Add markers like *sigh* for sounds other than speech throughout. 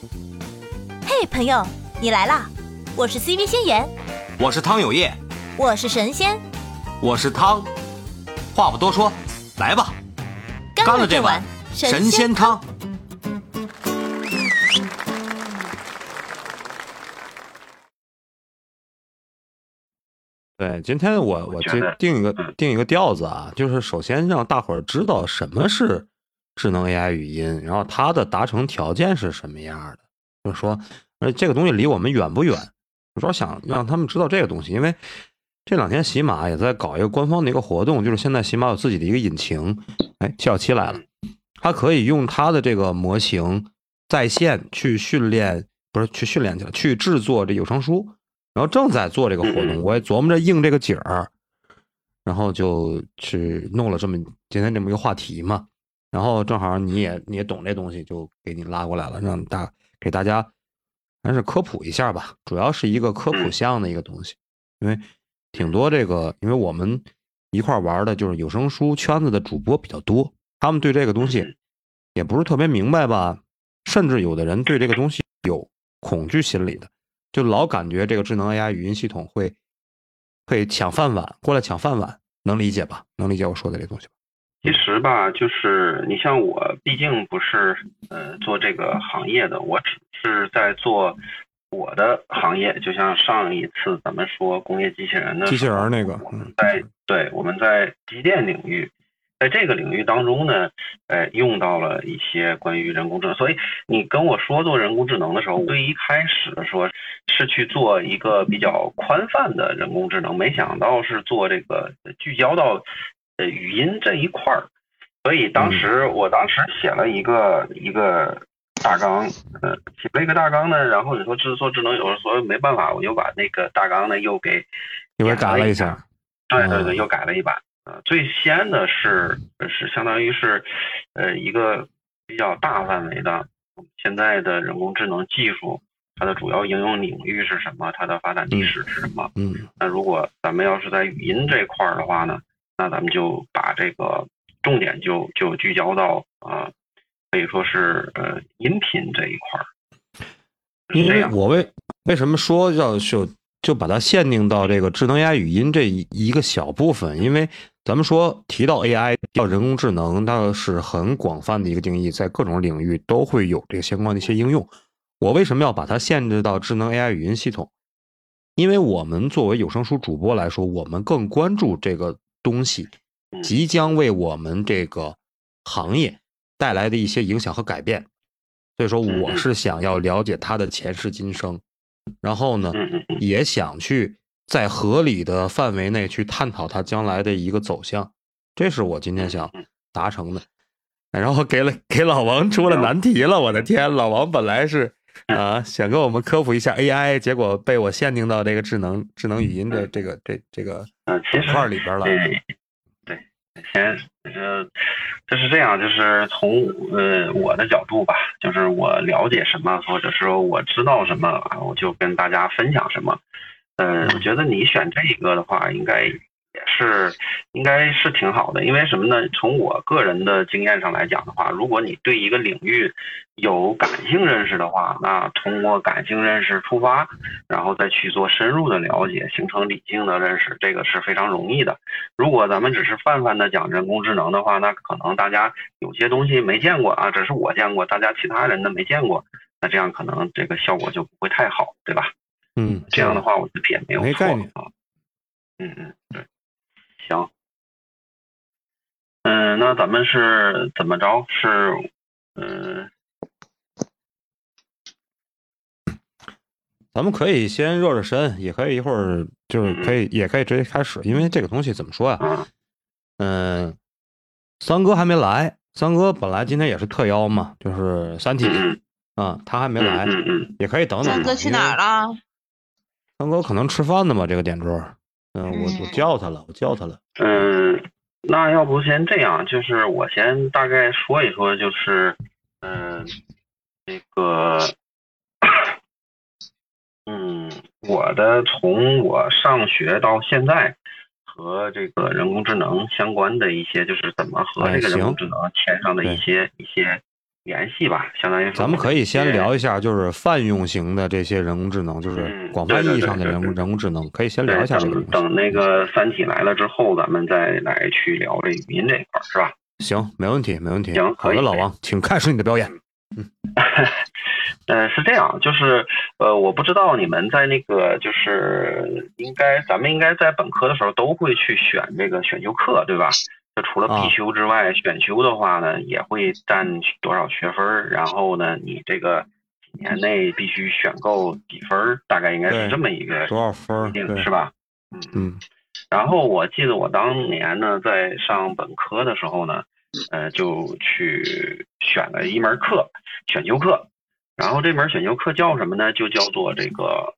嘿，朋友，你来啦！我是 CV 仙言，我是汤有业，我是神仙，我是汤。话不多说，来吧，干了这碗神仙汤。对，今天我我就定一个定一个调子啊，就是首先让大伙儿知道什么是智能 AI 语音，然后它的达成条件是什么样的。就是说，呃，这个东西离我们远不远？主要想让他们知道这个东西，因为这两天喜马也在搞一个官方的一个活动，就是现在喜马有自己的一个引擎，哎，七小七来了，它可以用它的这个模型在线去训练，不是去训练去了，去制作这有声书。然后正在做这个活动，我 *clears throat* 也琢磨着应这个景儿，然后就去弄了这么今天这么一个话题嘛。然后正好你也你也懂这东西，就给你拉过来了，让大给大家还是科普一下吧。主要是一个科普项的一个东西，因为挺多这个，因为我们一块玩的就是有声书圈子的主播比较多，他们对这个东西也不是特别明白吧，甚至有的人对这个东西有恐惧心理的。就老感觉这个智能 AI 语音系统会会抢饭碗，过来抢饭碗，能理解吧？能理解我说的这东西吧？其实吧，就是你像我，毕竟不是呃做这个行业的，我只是在做我的行业。就像上一次咱们说工业机器人的机器人那个，在对我们在机电领域。在这个领域当中呢，呃，用到了一些关于人工智能。所以你跟我说做人工智能的时候，对一开始说是去做一个比较宽泛的人工智能，没想到是做这个聚焦到呃语音这一块儿。所以当时我当时写了一个一个大纲，呃，写了一个大纲呢，然后你说制作智能有所以没办法，我就把那个大纲呢又给又给改了一下，对对对，又改了一版。呃，最先的是是相当于是，呃，一个比较大范围的现在的人工智能技术，它的主要应用领域是什么？它的发展历史是什么？嗯，那如果咱们要是在语音这块儿的话呢，那咱们就把这个重点就就聚焦到啊，可以说是呃音频这一块儿。因为我为为什么说要就就把它限定到这个智能 AI 语音这一一个小部分？因为咱们说提到 AI，到人工智能，它是很广泛的一个定义，在各种领域都会有这个相关的一些应用。我为什么要把它限制到智能 AI 语音系统？因为我们作为有声书主播来说，我们更关注这个东西即将为我们这个行业带来的一些影响和改变。所以说，我是想要了解它的前世今生，然后呢，也想去。在合理的范围内去探讨它将来的一个走向，这是我今天想达成的。然后给了给老王出了难题了，我的天！老王本来是 *laughs* 啊想跟我们科普一下 AI，结果被我限定到这个智能智能语音的这个这这个块里边了。对，先呃就是这样，就是从呃我的角度吧，就是我了解什么，或者说我知道什么，我就跟大家分享什么。嗯，我觉得你选这一个的话，应该也是，应该是挺好的。因为什么呢？从我个人的经验上来讲的话，如果你对一个领域有感性认识的话，那通过感性认识出发，然后再去做深入的了解，形成理性的认识，这个是非常容易的。如果咱们只是泛泛的讲人工智能的话，那可能大家有些东西没见过啊，只是我见过，大家其他人的没见过，那这样可能这个效果就不会太好，对吧？嗯，这样的话我觉得也没有错啊。嗯嗯，对，行。嗯，那咱们是怎么着？是嗯，咱们可以先热热身，也可以一会儿就是可以，也可以直接开始，因为这个东西怎么说呀？嗯，三哥还没来，三哥本来今天也是特邀嘛，就是三体啊，他还没来，也可以等等。三哥去哪儿了？三哥可能吃饭呢吧，这个点桌。嗯，我我叫他了，我叫他了。嗯，那要不先这样，就是我先大概说一说，就是嗯，这个，嗯，我的从我上学到现在和这个人工智能相关的一些，就是怎么和这个人工智能牵上的一些一些。联系吧，相当于咱们可以先聊一一下，就是泛用型的这些人工智能，就是嗯广泛意义上的人工人工智能，可以先聊一下这个。等等那个三体来了之后，咱们再来去聊这语音这一块，是吧？行，没问题，没问题。行好的，老王，请开始你的表演。嗯 *laughs* 呃，是这样，就是呃，我不知道你们在那个就是应该咱们应该在本科的时候都会去选这个选修课，对吧？就除了啊必修之外，选修的话呢，也会占多少学分儿，然后呢，你这个几年内必须选够几分儿，大概应该是这么一个多少分儿？是吧？嗯。嗯然后我记得我当年呢，在上本科的时候呢，呃，就去选了一门课，选修课。然后这门选修课叫什么呢？就叫做这个，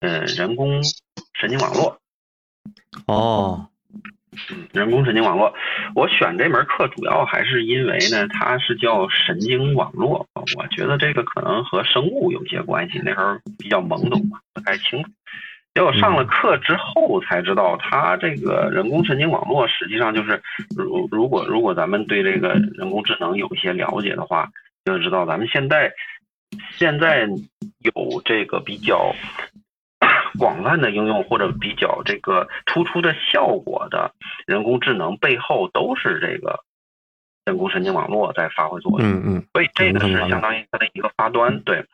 呃，人工神经网络。哦，嗯，*clears throat* 人工神经网络。我选这门课主要还是因为呢，它是叫神经网络。我觉得这个可能和生物有些关系，那时候比较懵懂嘛，不太清楚。结果上了课之后才知道，它这个人工神经网络实际上就是，如如果如果咱们对这个人工智能有一些了解的话，就知道咱们现在现在有这个比较广泛的应用或者比较这个突出的效果的人工智能背后都是这个人工神经网络在发挥作用。嗯嗯所以这个是相当于它的一个发端，对。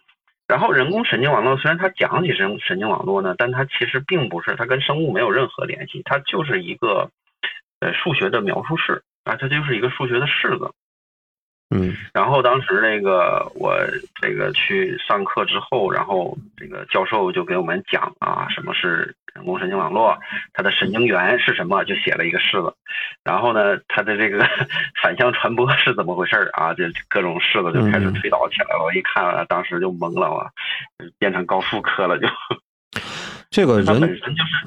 然后人工神经网络虽然它讲起神神经网络呢，但它其实并不是，它跟生物没有任何联系，它就是一个呃数学的描述式啊，它就是一个数学的式子。嗯然后当时那个我这个去上课之后，然后这个教授就给我们讲啊，什么是人工神经网络，它的神经元是什么，就写了一个式子。然后呢，它的这个 *laughs* 反向传播 *laughs* 是怎么回事儿啊？这各种式子就开始推导起来了。我一看啊，当时就懵了，我变成高数课了就。这个 *laughs* 人本人身就是，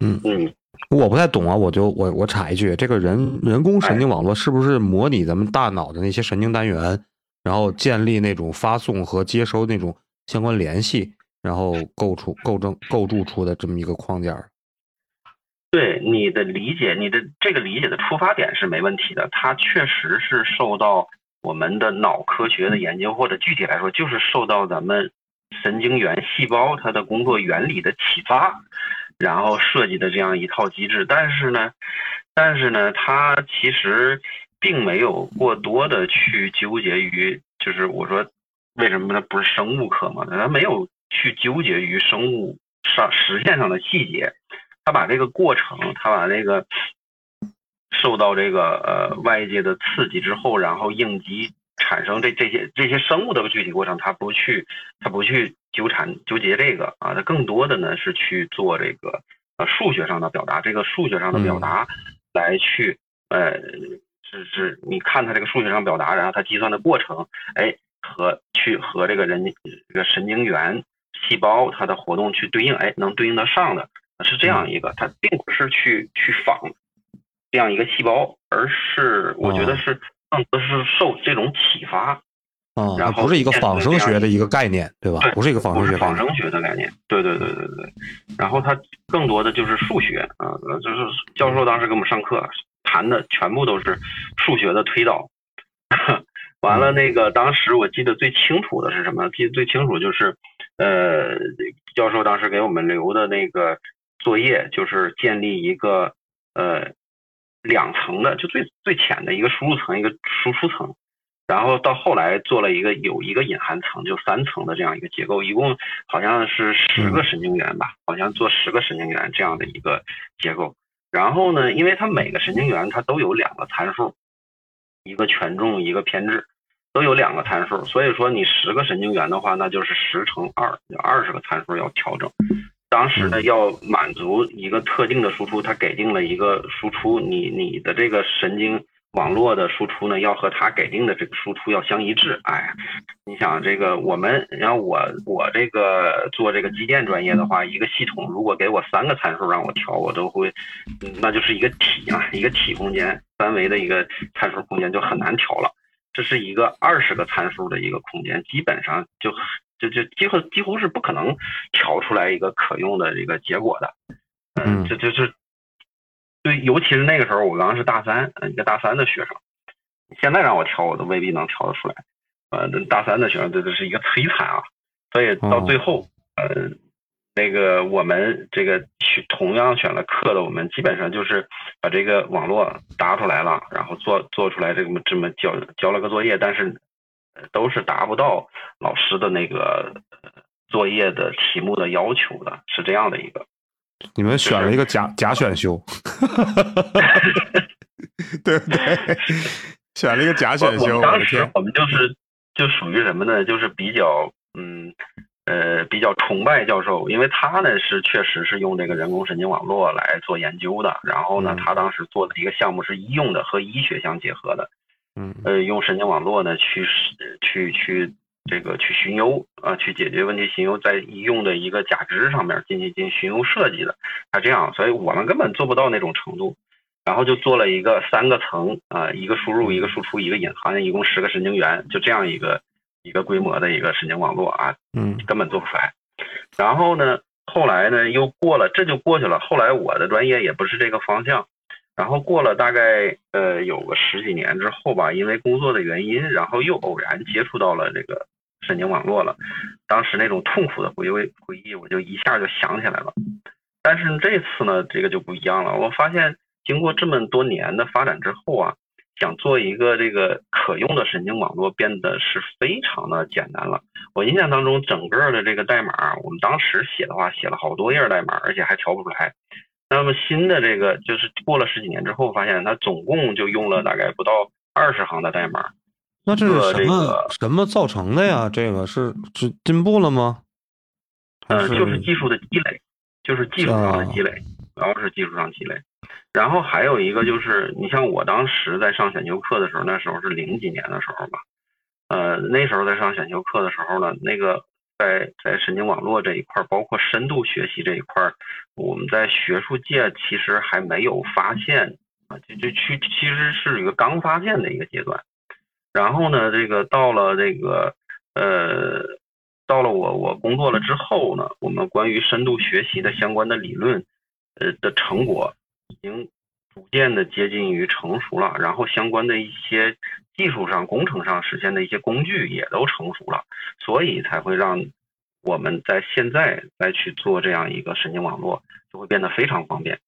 嗯嗯，我不太懂啊，我就我我插一句，这个人人工神经网络是不是模拟咱们大脑的那些神经单元，然后建立那种发送和接收那种相关联系，然后构出构成构筑出的这么一个框架？对你的理解，你的这个理解的出发点是没问题的，它确实是受到我们的脑科学的研究，或者具体来说，就是受到咱们神经元细胞它的工作原理的启发，然后设计的这样一套机制。但是呢，但是呢，它其实并没有过多的去纠结于，就是我说为什么它不是生物课嘛？它没有去纠结于生物上实现上的细节。他把这个过程，他把这个受到这个呃外界的刺激之后，然后应激产生这这些这些生物的具体过程，他不去他不去纠缠纠结这个啊，他更多的呢是去做这个呃数学上的表达，这个数学上的表达来去呃是是你看他这个数学上表达，然后他计算的过程，哎和去和这个人这个神经元细胞它的活动去对应，哎能对应得上的。是这样一个，它并不是去去仿这样一个细胞，而是我觉得是更多是受这种启发，啊，然后不是一个仿生学的一个概念，对吧？对不是一个仿生学概念。生学的概念。对对对对对。然后它更多的就是数学啊，呃就是教授当时给我们上课谈的全部都是数学的推导。*laughs* 完了，那个当时我记得最清楚的是什么？记得最清楚就是，呃，教授当时给我们留的那个作业，就是建立一个呃两层的，就最最浅的一个输入层，一个输出层。然后到后来做了一个有一个隐含层，就三层的这样一个结构，一共好像是十个神经元吧，好像做十个神经元这样的一个结构。然后呢，因为它每个神经元它都有两个参数，一个权重，一个偏置，都有两个参数。所以说你十个神经元的话，那就是十乘二，有二十个参数要调整。当时呢，要满足一个特定的输出，它给定了一个输出，你你的这个神经网络的输出呢，要和它给定的这个输出要相一致。哎，你想这个我们，然后我我这个做这个机电专业的话，一个系统如果给我三个参数让我调，我都会，嗯那就是一个体啊，一个体空间，三维的一个参数空间就很难调了。这是一个二十个参数的一个空间，基本上就就就几乎几乎是不可能调出来一个可用的这个结果的。嗯这就是对，尤其是那个时候我刚是大三，呃一个大三的学生，现在让我调我都未必能调得出来。呃，大三的学生这这是一个摧残啊。所以到最后，呃，那个我们这个选同样选了课的，我们基本上就是把这个网络搭出来了，然后做做出来这么这么交交了个作业，但是都是达不到老师的那个作业的题目的要求的，是这样的一个。你们选了一个假假选修，*laughs* 对不对？选了一个假选修。当时我们就是就属于什么呢？就是比较嗯呃比较崇拜教授，因为他呢是确实是用这个人工神经网络来做研究的。然后呢，他当时做的一个项目是医用的，和医学相结合的。嗯呃，用神经网络呢去去去。这个去寻优啊，去解决问题寻优，在医用的一个假肢上面进行进行寻优设计的，他这样，所以我们根本做不到那种程度，然后就做了一个三个层啊，一个输入，一个输出，一个隐含，一共十个神经元，就这样一个一个规模的一个神经网络啊，嗯，根本做不出来。然后呢，后来呢又过了，这就过去了。后来我的专业也不是这个方向。然后过了大概呃有个十几年之后吧，因为工作的原因，然后又偶然接触到了这个。神经网络了，当时那种痛苦的回味回忆，我就一下就想起来了。但是这次呢，这个就不一样了。我发现经过这么多年的发展之后啊，想做一个这个可用的神经网络变得是非常的简单了。我印象当中，整个的这个代码，我们当时写的话，写了好多页代码，而且还调不出来。那么新的这个，就是过了十几年之后，发现它总共就用了大概不到二十行的代码。那这是什么什么造成的呀？这个是是进步了吗？嗯，就是技术的积累，就是技术上的积累，主要是技术上积累。然后还有一个就是，你像我当时在上选修课的时候，那时候是零几年的时候吧。呃，那时候在上选修课的时候呢，那个在在神经网络这一块，包括深度学习这一块，我们在学术界其实还没有发现啊，就就去其实是一个刚发现的一个阶段。然后呢，这个到了这个呃，到了我我工作了之后呢，我们关于深度学习的相关的理论，呃的成果已经逐渐的接近于成熟了。然后相关的一些技术上、工程上实现的一些工具也都成熟了，所以才会让我们在现在再去做这样一个神经网络，就会变得非常方便。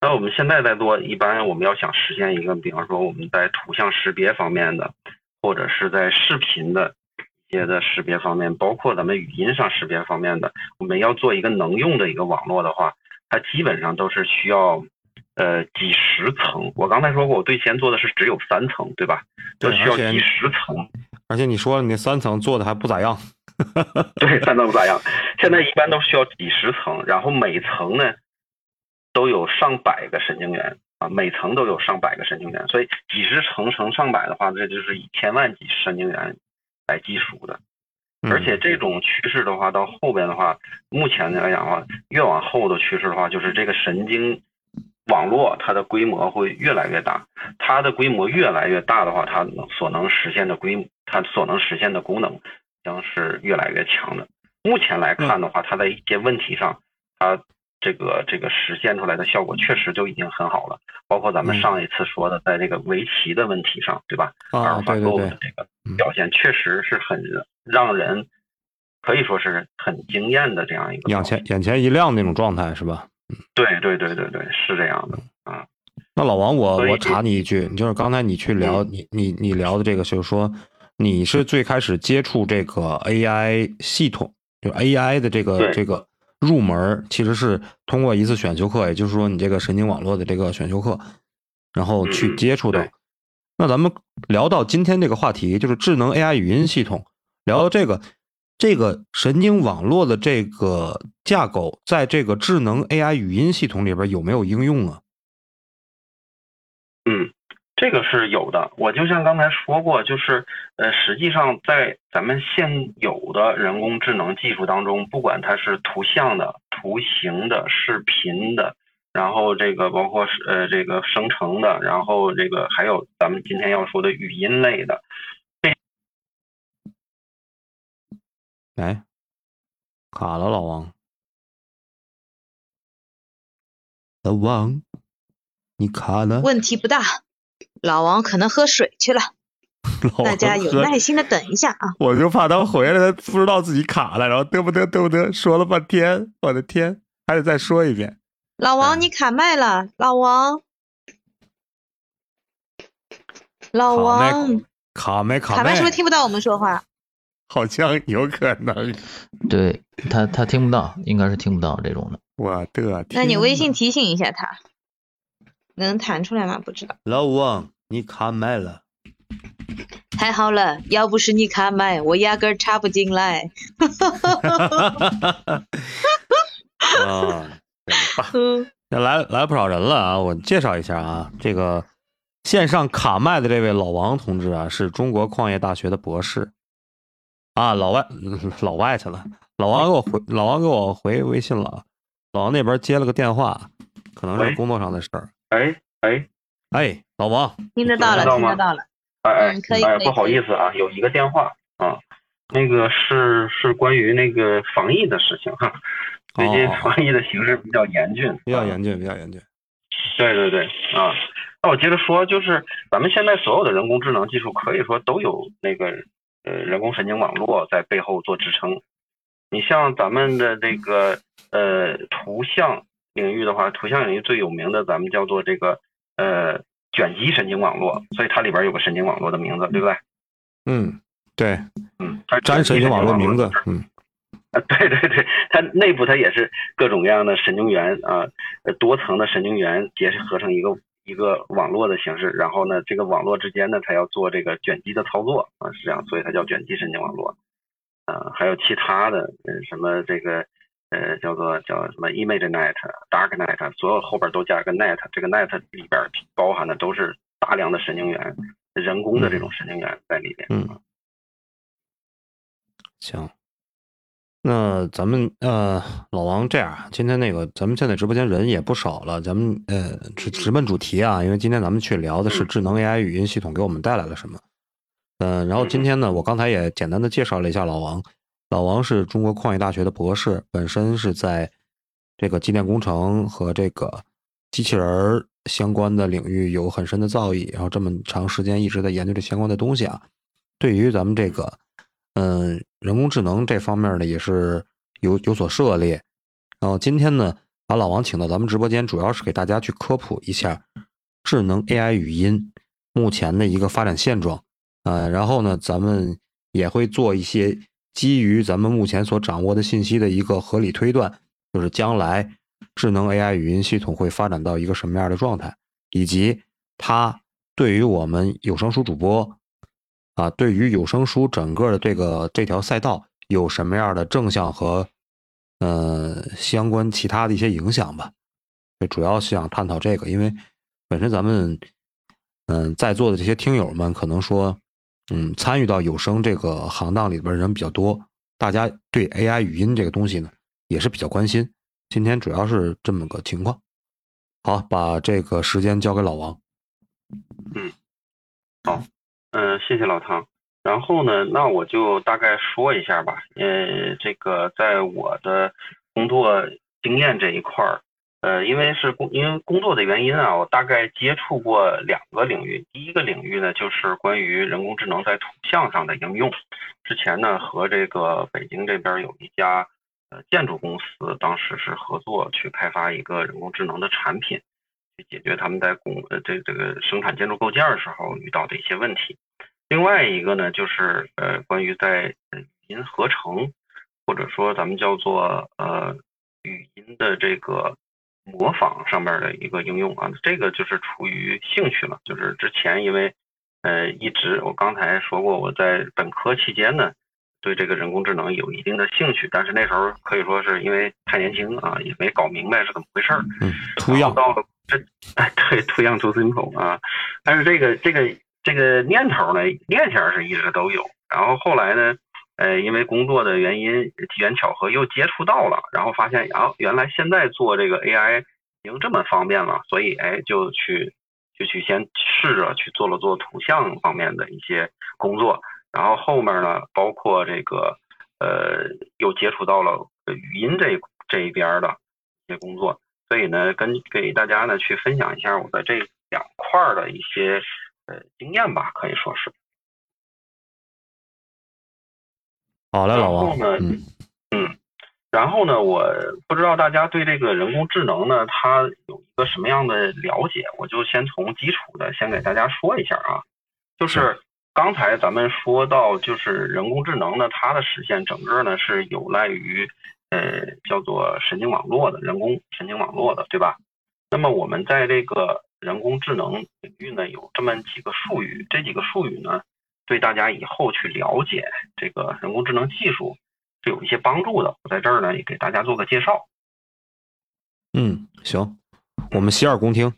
那我们现在在做，一般我们要想实现一个，比方说我们在图像识别方面的。或者是在视频的一些的识别方面，包括咱们语音上识别方面的，我们要做一个能用的一个网络的话，它基本上都是需要呃几十层。我刚才说过，我最先做的是只有三层，对吧？对，需要几十层。而且你说了，你三层做的还不咋样。对，三层不咋样。*laughs* 现在一般都需要几十层，然后每层呢都有上百个神经元。啊，每层都有上百个神经元，所以几十层乘上百的话，这就是以千万级神经元来计数的。而且这种趋势的话，到后边的话，目前来讲的话，越往后的趋势的话，就是这个神经网络它的规模会越来越大。它的规模越来越大的话，它所能实现的规模，它所能实现的功能将是越来越强的。目前来看的话，它在一些问题上，它。这个这个实现出来的效果确实就已经很好了，包括咱们上一次说的，在这个围棋的问题上，对吧？阿尔法狗的这个表现确实是很让人可以说是很惊艳的这样一个眼前眼前一亮那种状态，是吧？对对对对对，是这样的啊。那老王，我我查你一句，就是刚才你去聊你你你聊的这个，就是说你是最开始接触这个 AI 系统，就 AI 的这个这个。入门其实是通过一次选修课，也就是说你这个神经网络的这个选修课，然后去接触的。那咱们聊到今天这个话题，就是智能 AI 语音系统。聊到这个，这个神经网络的这个架构，在这个智能 AI 语音系统里边有没有应用啊？嗯。这个是有的，我就像刚才说过，就是呃，实际上在咱们现有的人工智能技术当中，不管它是图像的、图形的、视频的，然后这个包括呃这个生成的，然后这个还有咱们今天要说的语音类的，哎，卡了，老王，老王，你卡了？问题不大。老王可能喝水去了。*laughs* 大家有耐心的等一下啊。*laughs* 我就怕他回来，他不知道自己卡了，然后嘚不嘚嘚不嘚说了半天，我的天，还得再说一遍。嗯老王，你卡麦了，老王，老王，卡没卡没？卡麦是不是听不到我们说话？好像有可能。*laughs* 对他他听不到，应该是听不到这种的。我的天！那你微信提醒一下他，能弹出来吗？不知道。老王，你卡麦了。太好了，要不是你卡麦，我压根儿插不进来。*laughs* 啊，嗯，那来来不少人了啊！我介绍一下啊，这个线上卡麦的这位老王同志啊，是中国矿业大学的博士啊，老外 *laughs* 老外去了。老王给我回，老王给我回微信了，老王那边接了个电话，可能是工作上的事儿。哎哎哎，老王，听得到了，听得到了。哎哎嗯可以哎，可以不好意思啊，有一个电话啊，那个是是关于那个防疫的事情哈。最近哦防疫的形势比较严峻，啊比较严峻，比较严峻。对对对啊，那我接着说，就是咱们现在所有的人工智能技术，可以说都有那个呃人工神经网络在背后做支撑。你像咱们的这个呃图像领域的话，图像领域最有名的，咱们叫做这个呃卷积神经网络，所以它里边有个神经网络的名字，对不对？嗯，对，嗯，它是粘神经网络名字，嗯啊，对对对，它内部它也是各种各样的神经元啊，呃多层的神经元结合成一个一个网络的形式，然后呢，这个网络之间呢，它要做这个卷积的操作啊，是这样，所以它叫卷积神经网络。啊，还有其他的，呃，什么这个呃叫做叫什么 ImageNet、DarkNet，所有后边都加个 net，这个 net 里边包含的都是大量的神经元，人工的这种神经元在里边。嗯，行。那咱们呃，老王这样，今天那个咱们现在直播间人也不少了，咱们呃直直奔主题啊，因为今天咱们去聊的是智能 AI 语音系统给我们带来了什么。嗯、然后今天呢，我刚才也简单的介绍了一下老王，老王是中国矿业大学的博士，本身是在这个机电工程和这个机器人儿相关的领域有很深的造诣，然后这么长时间一直在研究这相关的东西啊。对于咱们这个嗯人工智能这方面呢，也是有有所涉猎。然后今天呢，把老王请到咱们直播间，主要是给大家去科普一下智能 AI 语音目前的一个发展现状。呃，然后呢，咱们也会做一些基于咱们目前所掌握的信息的一个合理推断，就是将来智能 AI 语音系统会发展到一个什么样的状态，以及它对于我们有声书主播啊，对于有声书整个的这个这条赛道有什么样的正向和呃相关其他的一些影响吧。主要是想探讨这个，因为本身咱们嗯在座的这些听友们可能说。嗯，参与到有声这个行当里边人比较多，大家对 AI 语音这个东西呢也是比较关心。今天主要是这么个情况。好，把这个时间交给老王。嗯，好嗯谢谢老汤。然后呢，那我就大概说一下吧。呃，这个在我的工作经验这一块儿，呃，因为是工因为工作的原因啊，我大概接触过两个领域。第一个领域呢，就是关于人工智能在图像上的应用。之前呢，和这个北京这边有一家呃建筑公司，当时是合作去开发一个人工智能的产品，解决他们在工呃这这个生产建筑构件的时候遇到的一些问题。另外一个呢，就是呃，关于在呃语音合成，或者说咱们叫做呃语音的这个模仿上面的一个应用啊，这个就是出于兴趣了。就是之前因为呃一直我刚才说过，我在本科期间呢，对这个人工智能有一定的兴趣，但是那时候可以说是因为太年轻啊，也没搞明白是怎么回事儿。嗯，图样到了这，这哎，对，图样 too simple 啊，但是这个这个这个念头呢，念想是一直都有。然后后来呢，呃，因为工作的原因，机缘巧合又接触到了，然后发现啊，原来现在做这个 AI 已经这么方便了，所以哎，就去就去先试着去做了做图像方面的一些工作，然后后面呢，包括这个呃，又接触到了语音这这一边的一些工作。所以呢，跟给大家呢去分享一下我的这两块的一些呃经验吧，可以说是。好嘞，老王。嗯嗯。然后呢，我不知道大家对这个人工智能呢，它有一个什么样的了解？我就先从基础的先给大家说一下啊，就是刚才咱们说到，就是人工智能呢，它的实现整个呢是有赖于。呃叫做神经网络的人工神经网络的，对吧？那么我们在这个人工智能领域呢，有这么几个术语，这几个术语呢，对大家以后去了解这个人工智能技术是有一些帮助的。我在这儿呢也给大家做个介绍。嗯，行，我们洗耳恭听。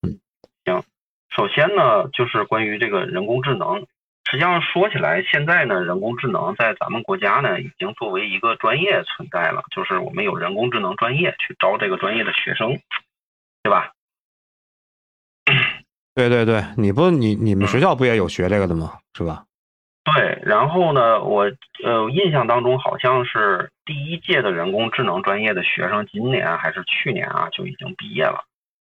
嗯，行首先呢，就是关于这个人工智能，实际上说起来，现在呢，人工智能在咱们国家呢，已经作为一个专业存在了，就是我们有人工智能专业去招这个专业的学生，对吧？对对对，你不你你们学校不也有学这个的吗？是吧？对，然后呢，我呃印象当中好像是第一届的人工智能专业的学生，今年还是去年啊就已经毕业了。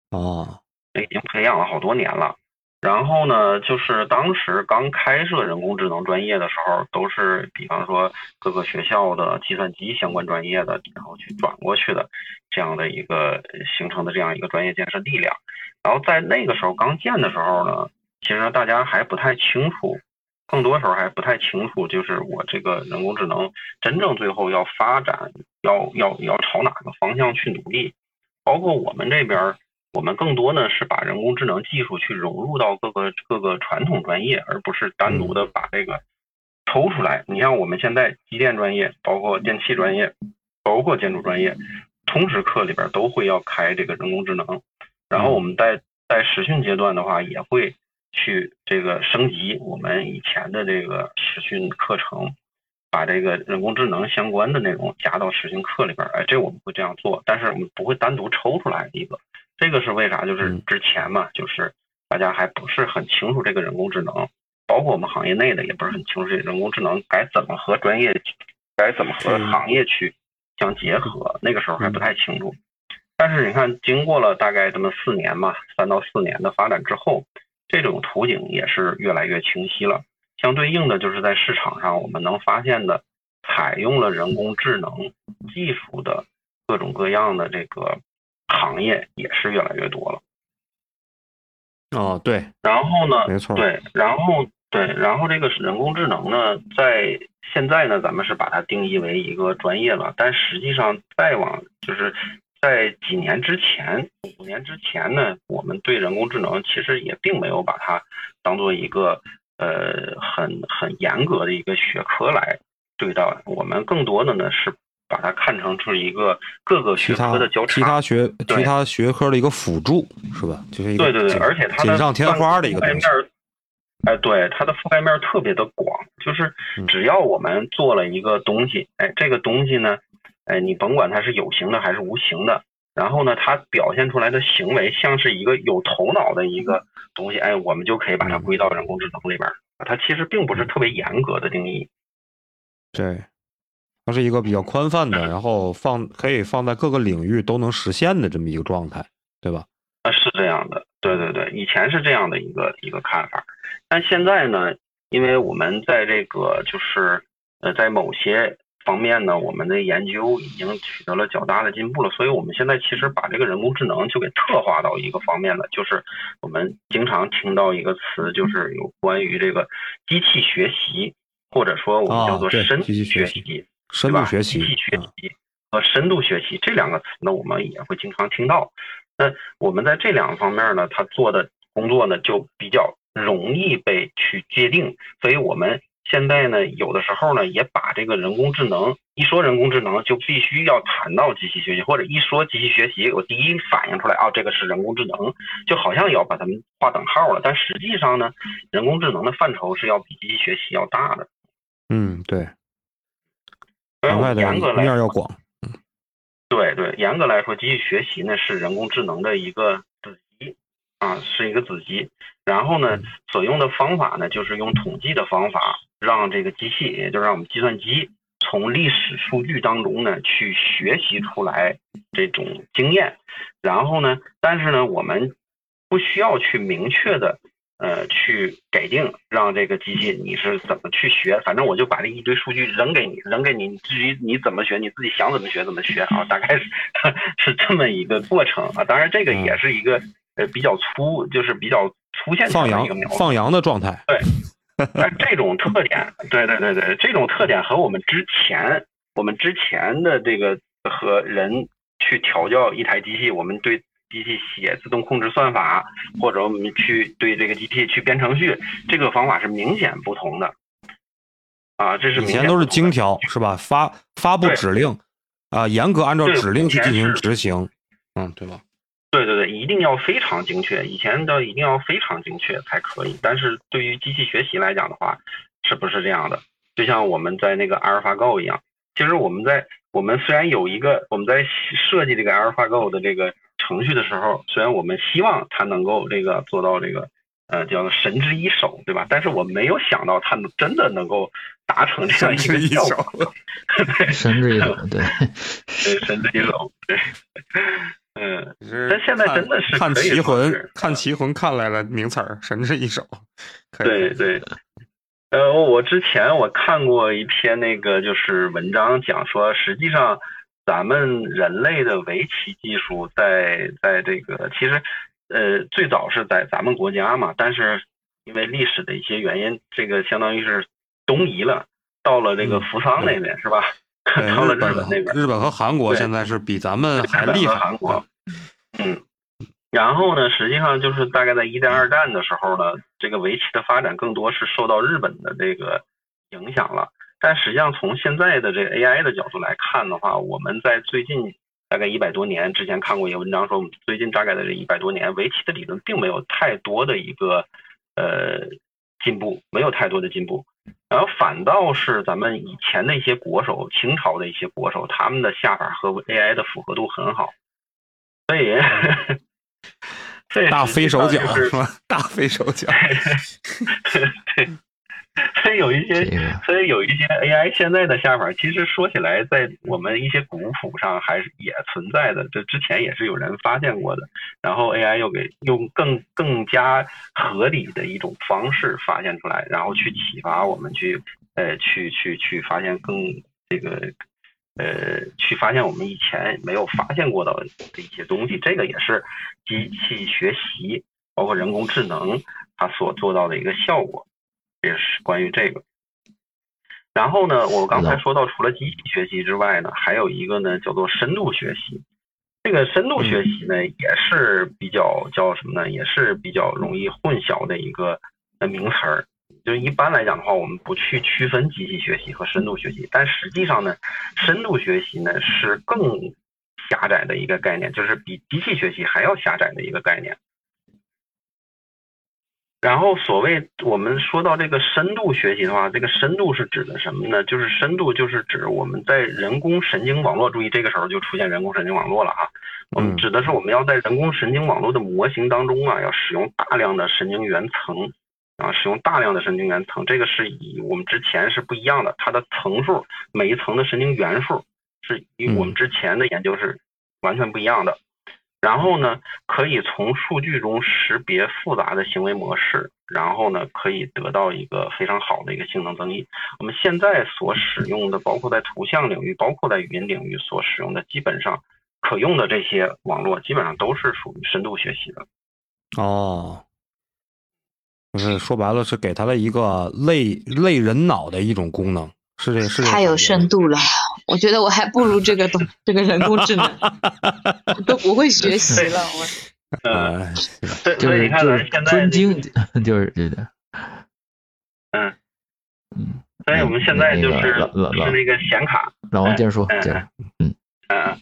哦，已经培养了好多年了。然后呢，就是当时刚开设人工智能专业的时候，都是比方说各个学校的计算机相关专业的，然后去转过去的这样的一个形成的这样一个专业建设力量。然后在那个时候刚建的时候呢，其实大家还不太清楚，更多时候还不太清楚，就是我这个人工智能真正最后要发展，要要要朝哪个方向去努力，包括我们这边。我们更多呢是把人工智能技术去融入到各个各个传统专业，而不是单独的把这个抽出来。你像我们现在机电专业，包括电气专业，包括建筑专业，通识课里边都会要开这个人工智能。然后我们在在实训阶段的话，也会去这个升级我们以前的这个实训课程，把这个人工智能相关的内容加到实训课里边。哎，这我们会这样做，但是我们不会单独抽出来一个。这个是为啥？就是之前嘛，就是大家还不是很清楚这个人工智能，包括我们行业内的也不是很清楚这人工智能该怎么和专业，该怎么和行业去相结合。那个时候还不太清楚。但是你看，经过了大概这么四年嘛，三到四年的发展之后，这种图景也是越来越清晰了。相对应的，就是在市场上我们能发现的，采用了人工智能技术的各种各样的这个。行业也是越来越多了。哦，对，然后呢？没错，对，然后对，然后这个人工智能呢，在现在呢，咱们是把它定义为一个专业了。但实际上，再往就是在几年之前，五年之前呢，我们对人工智能其实也并没有把它当做一个呃很很严格的一个学科来对待。我们更多的呢是。把它看成是一个各个学科的交叉，其他学其他学科的一个辅助，是吧？就是一个对对对，而且它的锦上添花的一个东西。哎，对，它的覆盖面特别的广，就是只要我们做了一个东西，哎，这个东西呢，哎，你甭管它是有形的还是无形的，然后呢，它表现出来的行为像是一个有头脑的一个东西，哎，我们就可以把它归到人工智能里边。它其实并不是特别严格的定义。对。它是一个比较宽泛的，然后放可以放在各个领域都能实现的这么一个状态，对吧？啊，是这样的，对对对，以前是这样的一个一个看法，但现在呢，因为我们在这个就是呃，在某些方面呢，我们的研究已经取得了较大的进步了，所以我们现在其实把这个人工智能就给特化到一个方面了，就是我们经常听到一个词，就是有关于这个机器学习，或者说我们叫做深学习。深度学习、和深度学习这两个词呢，我们也会经常听到。那我们在这两个方面呢，他做的工作呢就比较容易被去界定。所以我们现在呢，有的时候呢，也把这个人工智能一说人工智能，就必须要谈到机器学习，或者一说机器学习，我第一反应出来啊，这个是人工智能，就好像要把它们划等号了。但实际上呢，人工智能的范畴是要比机器学习要大的。嗯，对。严格来面要广，对对，严格来说，机器学习呢是人工智能的一个子集啊，是一个子集。然后呢，所用的方法呢，就是用统计的方法，让这个机器，也就是让我们计算机从历史数据当中呢去学习出来这种经验。然后呢，但是呢，我们不需要去明确的呃，去给定，让这个机器你是怎么去学，反正我就把这一堆数据扔给你，扔给你，至于你怎么学，你自己想怎么学怎么学啊，大概是 *laughs* 是这么一个过程啊。当然，这个也是一个呃比较粗，就是比较粗线条的一个描述。放羊的状态。对但这种特点，对对对对，这种特点和我们之前我们之前的这个和人去调教一台机器，我们对机器写自动控制算法，或者我们去对这个机器去编程序，这个方法是明显不同的。啊，这是以前都是精调是吧？发发布指令啊，严格按照指令去进行执行，嗯，对吧？对对对，一定要非常精确，以前的一定要非常精确才可以。但是对于机器学习来讲的话，是不是这样的？就像我们在那个阿尔法 Go 一样，其实我们在我们虽然有一个我们在设计这个阿尔法 Go 的这个程序的时候，虽然我们希望它能够这个做到这个呃叫做神之一手，对吧？但是我没有想到它能真的能够达成这样一个效果。神之一手，*laughs* 对，*laughs* 对，神之一手，对，嗯。但但现在真的是看棋魂，看棋魂看来了名词儿，神之一手。对对，呃，我之前我看过一篇那个就是文章，讲说实际上咱们人类的围棋技术在在这个其实呃最早是在咱们国家嘛，但是因为历史的一些原因，这个相当于是东移了，到了这个嗯福桑那边、是吧？到了日本那边。日本和韩国现在是比咱们还厉害。和韩国，嗯，然后呢，实际上就是大概在一战、二战的时候呢，这个围棋的发展更多是受到日本的这个影响了。但实际上，从现在的这个 AI 的角度来看的话，我们在最近大概一百多年之前看过一个文章说，我们最近大概的这一百多年，围棋的理论并没有太多的一个呃进步，没有太多的进步。然后反倒是咱们以前的一些国手，清朝的一些国手，他们的下法和 AI 的符合度很好，所以，*laughs* 大实际飞手脚是是吧？大飞手脚。对，*laughs* 所以有一些所以有一些 AI 现在的下法，其实说起来，在我们一些古谱上还是也存在的，这之前也是有人发现过的。然后 AI 又给用更更加合理的一种方式发现出来，然后去启发我们去呃去去去发现更这个呃去发现我们以前没有发现过的的一些东西。这个也是机器学习包括人工智能它所做到的一个效果。这是关于这个。然后呢，我刚才说到，除了机器学习之外呢，还有一个呢叫做深度学习。这个深度学习呢，也是比较叫什么呢？也是比较容易混淆的一个呃名词儿。就是一般来讲的话，我们不去区分机器学习和深度学习，但实际上呢，深度学习呢是更狭窄的一个概念，就是比机器学习还要狭窄的一个概念。然后，所谓我们说到这个深度学习的话，这个深度是指的什么呢？就是深度就是指我们在人工神经网络，注意这个时候就出现人工神经网络了啊。我们指的是我们要在人工神经网络的模型当中啊，要使用大量的神经元层啊，使用大量的神经元层。这个是以我们之前是不一样的，它的层数，每一层的神经元数是与我们之前的研究是完全不一样的。然后呢，可以从数据中识别复杂的行为模式，然后呢，可以得到一个非常好的一个性能增益。我们现在所使用的，包括在图像领域，包括在语音领域所使用的，基本上可用的这些网络，基本上都是属于深度学习的。哦，就是说白了，是给它的一个类类人脑的一种功能，是这是这个太有深度了，我觉得我还不如这个东这个人工智能，*laughs* 我都不会学习了。我嗯，哎，对，就所以你看是就是咱现在尊敬，*laughs* 就是对的，嗯嗯，所以我们现在就是个老老老是那个显卡，老王接着说，嗯接着，嗯，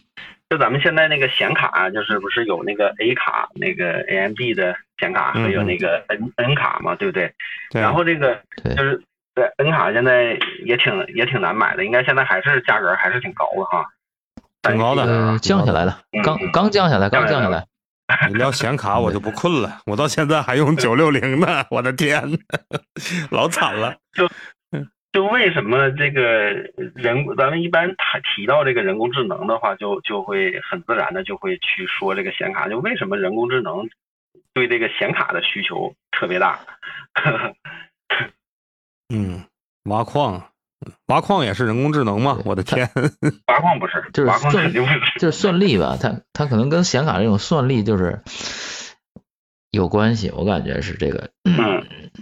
就咱们现在那个显卡，就是不是有那个 A 卡，那个 AMD 的显卡，嗯还有那个 N N 卡嘛，对不对？然后这个就是对 N 卡现在也挺也挺难买的，应该现在还是价格还是挺高的哈，挺高的呃，降下来了，刚嗯刚降下来，刚降下来 *laughs* 你聊显卡我就不困了，我到现在还用九六零呢，我的天，老惨了。*laughs* 就就为什么这个人，咱们一般谈提到这个人工智能的话，就就会很自然的就会去说这个显卡，就为什么人工智能对这个显卡的需求特别大。*laughs* 嗯，挖矿，挖矿也是人工智能吗？我的天，*laughs* 挖矿不是，就是挖矿算肯定不是。就是算力吧，它它可能跟显卡这种算力就是有关系，我感觉是这个。嗯，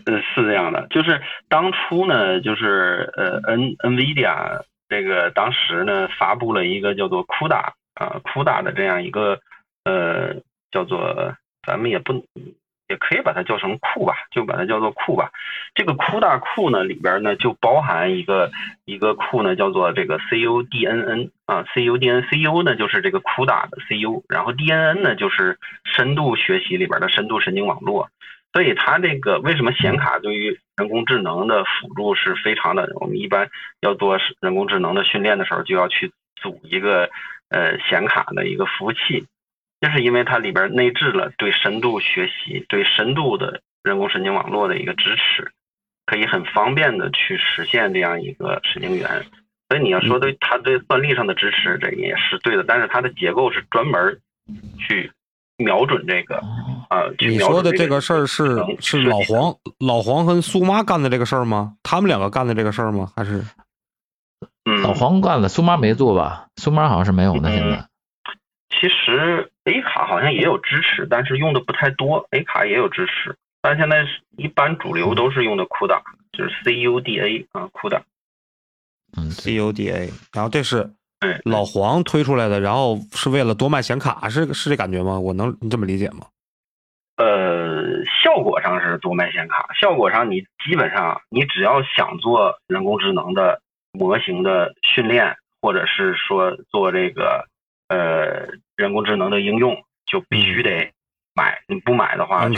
呃，是这样的，就是当初呢，就是呃，N NVIDIA 这个当时呢发布了一个叫做 CUDA 啊 CUDA 的这样一个呃叫做咱们也不也可以把它叫成库吧，就把它叫做库吧。这个库大库呢里边呢就包含一个一个库呢叫做这个 CUDNN 啊 CUDN CU 呢就是这个库大的 CU，然后 DNN 呢就是深度学习里边的深度神经网络。所以它这个为什么显卡对于人工智能的辅助是非常的？我们一般要做人工智能的训练的时候，就要去组一个呃显卡的一个服务器，就是因为它里边内置了对深度学习、对深度的人工神经网络的一个支持，可以很方便的去实现这样一个神经元。所以你要说对它对算力上的支持，这也是对的，但是它的结构是专门去瞄准这个。啊，你说的这个事儿是是老黄老黄跟苏妈干的这个事儿吗？他们两个干的这个事儿吗？还是？嗯，老黄干了，苏妈没做吧？苏妈好像是没有的。现在，其实 A 卡好像也有支持，但是用的不太多。A 卡也有支持，但现在一般主流都是用的 CUDA，就是 CUDA 啊，CUDA。嗯，CUDA，然后这是对老黄推出来的，然后是为了多卖显卡，是是这感觉吗？我能这么理解吗？呃，效果上是多卖显卡，效果上你基本上你只要想做人工智能的模型的训练，或者是说做这个呃人工智能的应用，就必须得买。你不买的话，就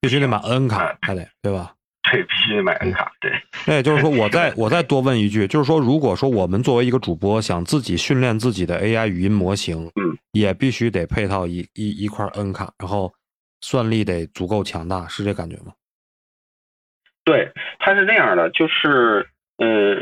必须得买 N 卡，还得对吧？*laughs* 对，必须得买 N 卡。对。那也就是说，我再 *laughs* 我再多问一句，就是说，如果说我们作为一个主播想自己训练自己的 AI 语音模型，嗯，也必须得配套一一一块 N 卡，然后。算力得足够强大，是这感觉吗？对，它是这样的，就是呃，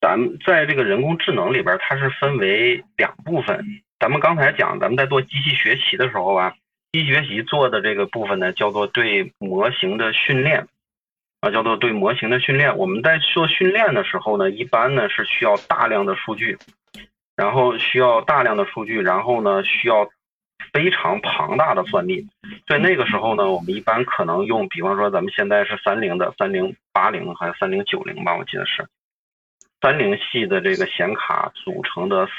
咱们在这个人工智能里边，它是分为两部分。咱们刚才讲，咱们在做机器学习的时候啊，机器学习做的这个部分呢，叫做对模型的训练啊，叫做对模型的训练。我们在做训练的时候呢，一般呢是需要大量的数据，然后需要大量的数据，然后呢需要。非常庞大的算力，在那个时候呢，我们一般可能用，比方说咱们现在是三零的三零八零还是三零九零吧，我记得是三零系的这个显卡组成的四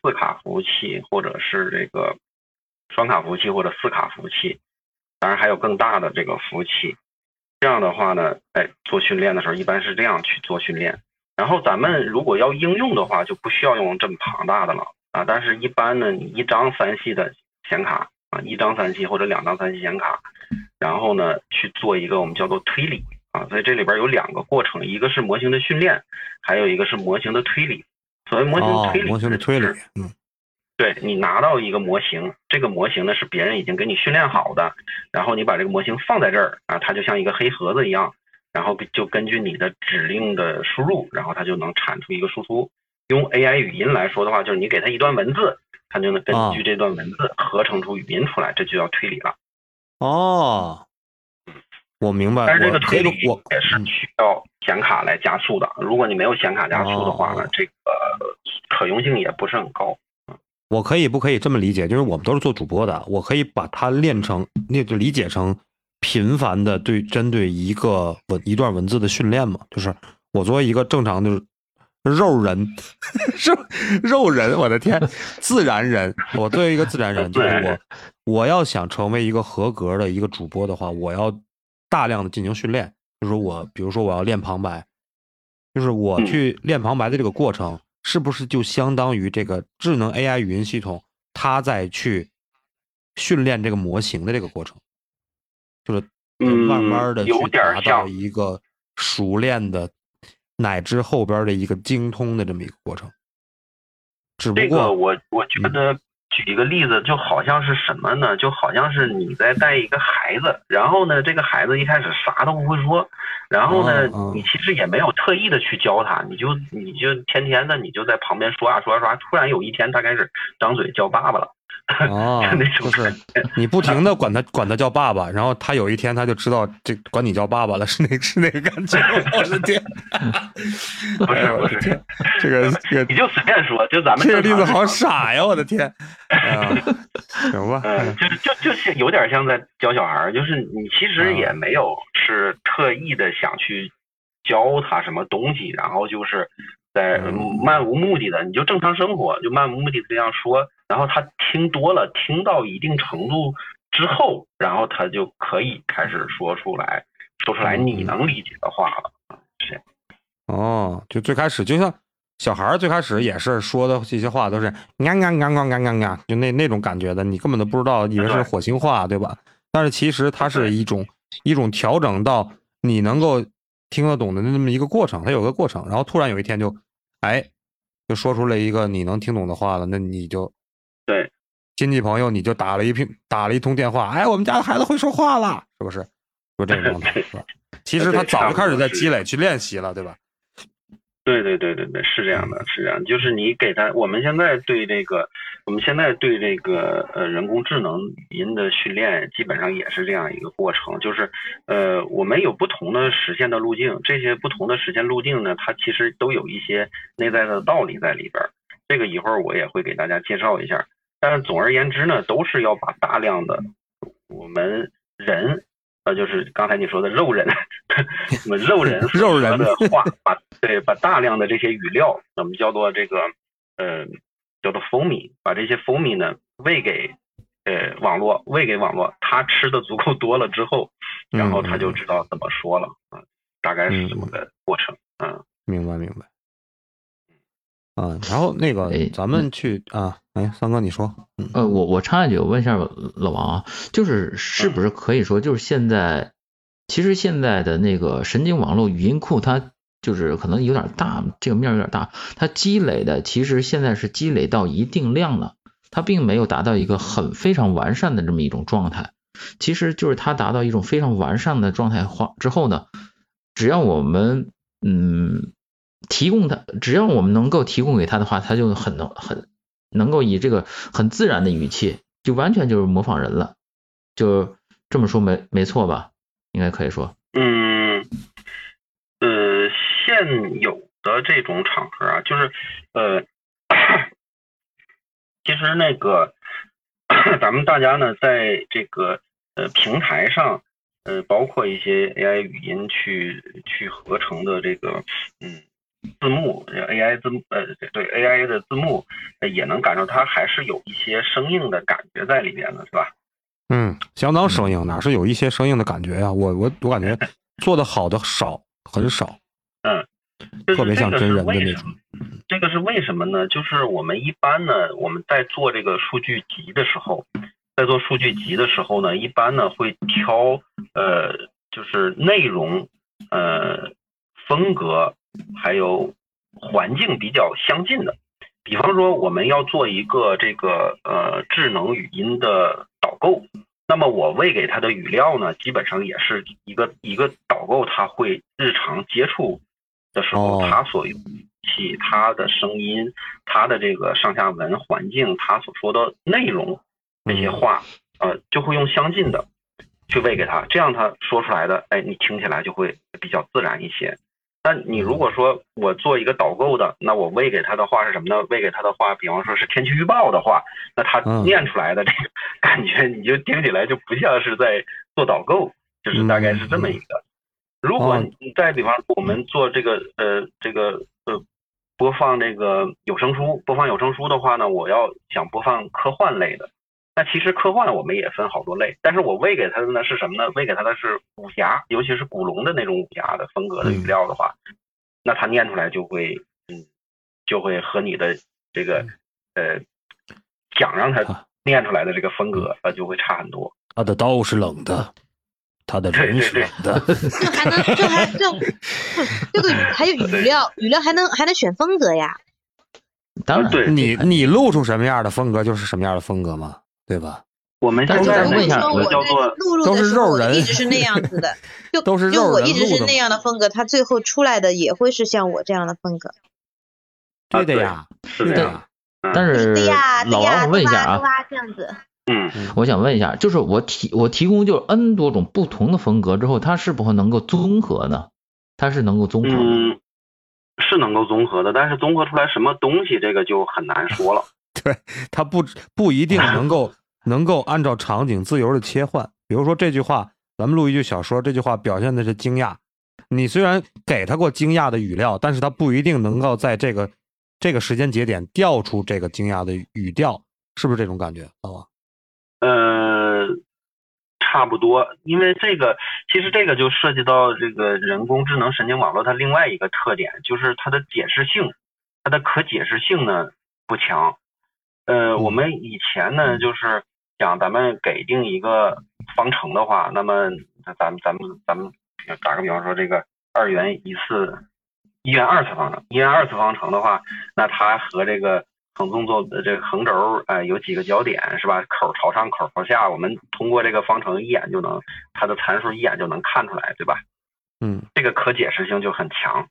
四卡服务器，或者是这个双卡服务器或者四卡服务器，当然还有更大的这个服务器。这样的话呢，哎，做训练的时候一般是这样去做训练。然后咱们如果要应用的话，就不需要用这么庞大的了啊。但是，一般呢，你一张三系的。显卡啊，一张三系或者两张三系显卡，然后呢去做一个我们叫做推理啊，所以这里边有两个过程，一个是模型的训练，还有一个是模型的推理。所谓模型推理，模型的推理，嗯，对你拿到一个模型，这个模型呢是别人已经给你训练好的，然后你把这个模型放在这儿啊，它就像一个黑盒子一样，然后就根据你的指令的输入，然后它就能产出一个输出。用 AI 语音来说的话，就是你给它一段文字。它就能根据这段文字合成出语音出来，这就叫推理了。哦，我明白。但是这个推理我也是需要显卡来加速的。如果你没有显卡加速的话呢，这个可用性也不是很高。我可以不可以这么理解？就是我们都是做主播的，我可以把它练成，那就理解成频繁的对针对一个文一段文字的训练嘛？就是我作为一个正常就是。肉人，*laughs* 肉肉人，我的天，自然人。我作为一个自然人，*laughs* 就是我，我要想成为一个合格的一个主播的话，我要大量的进行训练。就是我，比如说我要练旁白，就是我去练旁白的这个过程，是不是就相当于这个智能 AI 语音系统它在去训练这个模型的这个过程，就是慢慢的去达到一个熟练的。乃至后边的一个精通的这么一个过程，只不过这个我我觉得举一个例子，就好像是什么呢？就好像是你在带一个孩子，然后呢，这个孩子一开始啥都不会说，然后呢，你其实也没有特意的去教他，你就你就天天的你就在旁边说啊说啊说，突然有一天他开始张嘴叫爸爸了，哦就 *laughs* 那，种就是你不停的管他管他叫爸爸，然后他有一天他就知道这管你叫爸爸了，是那是那个感觉。我的天，不是不是，我的天，这个这个你就随便说，就咱们这个例子好傻呀！我的天，*laughs* 啊，行吧，嗯，就是就就是有点像在教小孩，就是你其实也没有是特意的想去教他什么东西，然后就是在嗯漫无目的的，你就正常生活，就漫无目的的这样说，然后他听多了，听到一定程度之后，然后他就可以开始说出来，说出来你能理解的话了。哦，就最开始就像小孩儿最开始也是说的这些话都是呀呀呀呀呀呀呀，就那那种感觉的，你根本都不知道，以为是火星话，对吧？但是其实它是一种一种调整到你能够听得懂的那么一个过程，它有个过程，然后突然有一天就，哎，就说出了一个你能听懂的话了，那你就对亲戚朋友你就打了一平打了一通电话，哎，我们家的孩子会说话了，是不是？就这种状态 *laughs* 是吧？其实他早就开始在积累去练习了，对吧？对对对对对，是这样的，是这样。就是你给他，我们现在对这个，我们现在对这个呃人工智能语音的训练，基本上也是这样一个过程。就是呃，我们有不同的实现的路径，这些不同的实现路径呢，它其实都有一些内在的道理在里边儿。这个一会儿我也会给大家介绍一下。但是总而言之呢，都是要把大量的我们人。呃，就是刚才你说的肉人，*laughs* 肉人所肉人的话，把对把大量的这些语料，我们叫做这个呃叫做蜂蜜，把这些蜂蜜呢喂给呃网络，喂给网络，它吃的足够多了之后，然后它就知道怎么说了啊，大概是这么个过程，嗯。明白明白。啊，然后那个哎咱们去啊，哎，三哥你说，呃，我我插一句，我问一下老王啊，就是是不是可以说，就是现在，其实现在的那个神经网络语音库，它就是可能有点大，这个面儿有点大，它积累的其实现在是积累到一定量了，它并没有达到一个很非常完善的这么一种状态。其实就是它达到一种非常完善的状态化之后呢，只要我们嗯提供它，只要我们能够提供给它的话，它就很能很能够以这个很自然的语气，就完全就是模仿人了，就这么说没没错吧？应该可以说，嗯，呃，现有的这种场合啊，就是呃，*coughs* 其实那个 *coughs* 咱们大家呢，在这个呃平台上，呃，包括一些 AI 语音去去合成的这个嗯字幕，AI 字幕呃对 AI 的字幕，呃也能感受它还是有一些生硬的感觉在里边的，是吧？嗯，相当生硬，哪是有一些生硬的感觉呀？我我我感觉做的好的少，很少，嗯特别像真人的那种。这个是为什么呢？就是我们一般呢，我们在做这个数据集的时候，在做数据集的时候呢，一般呢会挑呃，就是内容、呃风格还有环境比较相近的。比方说，我们要做一个这个呃智能语音的导购，那么我喂给它的语料呢，基本上也是一个一个导购，他会日常接触的时候，哦他所用语气、他的声音、他的这个上下文环境、他所说的内容那些话，呃，就会用相近的去喂给他，这样他说出来的，哎，你听起来就会比较自然一些。那你如果说我做一个导购的，那我喂给他的话是什么呢？喂给他的话，比方说是天气预报的话，那他嗯念出来的这个感觉，你就听起来就不像是在做导购，就是大概是这么一个。如果哦你再比方我们做这个呃这个呃播放这个有声书，播放有声书的话呢，我要想播放科幻类的，那其实科幻我们也分好多类，但是我喂给他的呢是什么呢？喂给他的是武侠，尤其是古龙的那种武侠的风格的语料的话，那他念出来就会嗯就会和你的这个呃想让他啊念出来的这个风格呃就会差很多。他的刀是冷的，他的人是冷的。*laughs* *laughs* 这还能这还这不这个还有语料，语料还能还能选风格呀？当然，对你你露出什么样的风格就是什么样的风格嘛，对吧？我们现在问一下说我个叫做在录入都的时候，我是肉人一直是那样子的，*laughs* 就都是就肉我一直是那样的风格，他最后出来的也会是像我这样的风格。啊对的呀，是的呀。但是对呀，对老王，我问一下对吧啊这样子，嗯，我想问一下，就是我提我提供就 N 多种不同的风格之后，它是不是能够综合呢？它是能够综合的。嗯，是能够综合的，但是综合出来什么东西，这个就很难说了。它不不一定能够 *laughs* 能够按照场景自由的切换。比如说这句话，咱们录一句小说，这句话表现的是惊讶，你虽然给他过惊讶的语料，但是他不一定能够在这个这个时间节点调出这个惊讶的语调，是不是这种感觉，老王？呃，差不多，因为这个其实这个就涉及到这个人工智能神经网络它另外一个特点，就是它的解释性，它的可解释性呢不强。呃，我们以前呢就是讲咱们给定一个方程的话，那么咱们咱们咱们打个比方说，这个二元一次一元二次方程，一元二次方程的话，那它和这个横纵坐的这个横轴，呃，有几个交点是吧？口朝上，口朝下，我们通过这个方程一眼就能，它的参数一眼就能看出来，对吧？嗯，这个可解释性就很强，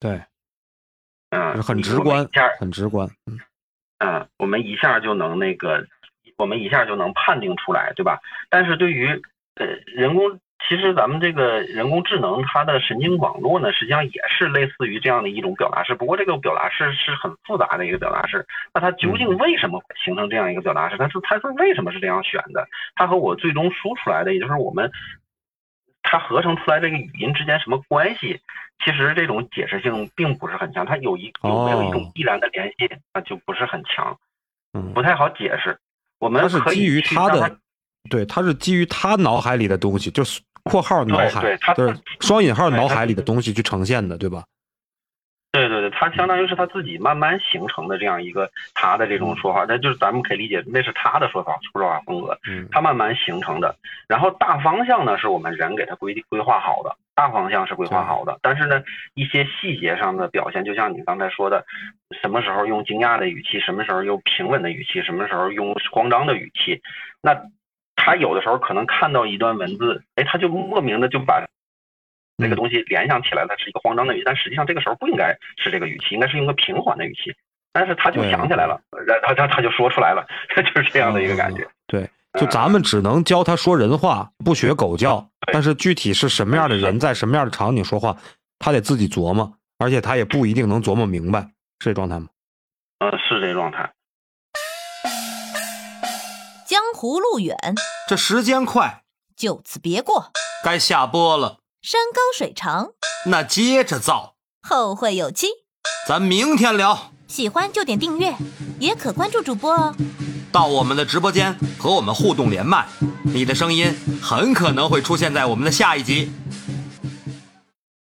对，嗯，很直观很直观。嗯嗯，我们一下就能那个，我们一下就能判定出来，对吧？但是对于呃人工，其实咱们这个人工智能它的神经网络呢，实际上也是类似于这样的一种表达式，不过这个表达式是很复杂的一个表达式。那它究竟为什么会形成这样一个表达式？它是它是为什么是这样选的？它和我最终输出来的，也就是我们它合成出来这个语音之间什么关系？其实这种解释性并不是很强，它有一有没有一种哦必然的联系，那就不是很强。嗯不，太好解释。我们是基于去让他的，对，它是基于他脑海里的东西，就是括号脑海对，它就是双引号脑海里的东西去呈现的，对吧？对对对，他相当于是他自己慢慢形成的这样一个他的这种说法，那就是咱们可以理解那是他的说法说法风格，嗯。他慢慢形成的。然后大方向呢是我们人给他规规划好的，大方向是规划好的，但是呢一些细节上的表现，就像你刚才说的，什么时候用惊讶的语气，什么时候用平稳的语气，什么时候用慌张的语气，那他有的时候可能看到一段文字，哎，他就莫名的就把那个东西联想起来，它是一个慌张的语气，但实际上这个时候不应该是这个语气，应该是用个平缓的语气。但是他就想起来了，然后他他就说出来了，*laughs* 就是这样的一个感觉。对，就咱们只能教他说人话，不学狗叫。对但是具体是什么样的人，在什么样的场景说话，他得自己琢磨，而且他也不一定能琢磨明白，是这状态吗？呃，是这状态。江湖路远，这时间快，就此别过。该下播了，山高水长，那接着造，后会有期。咱明天聊。喜欢就点订阅，也可关注主播哦。到我们的直播间和我们互动连麦，你的声音很可能会出现在我们的下一集。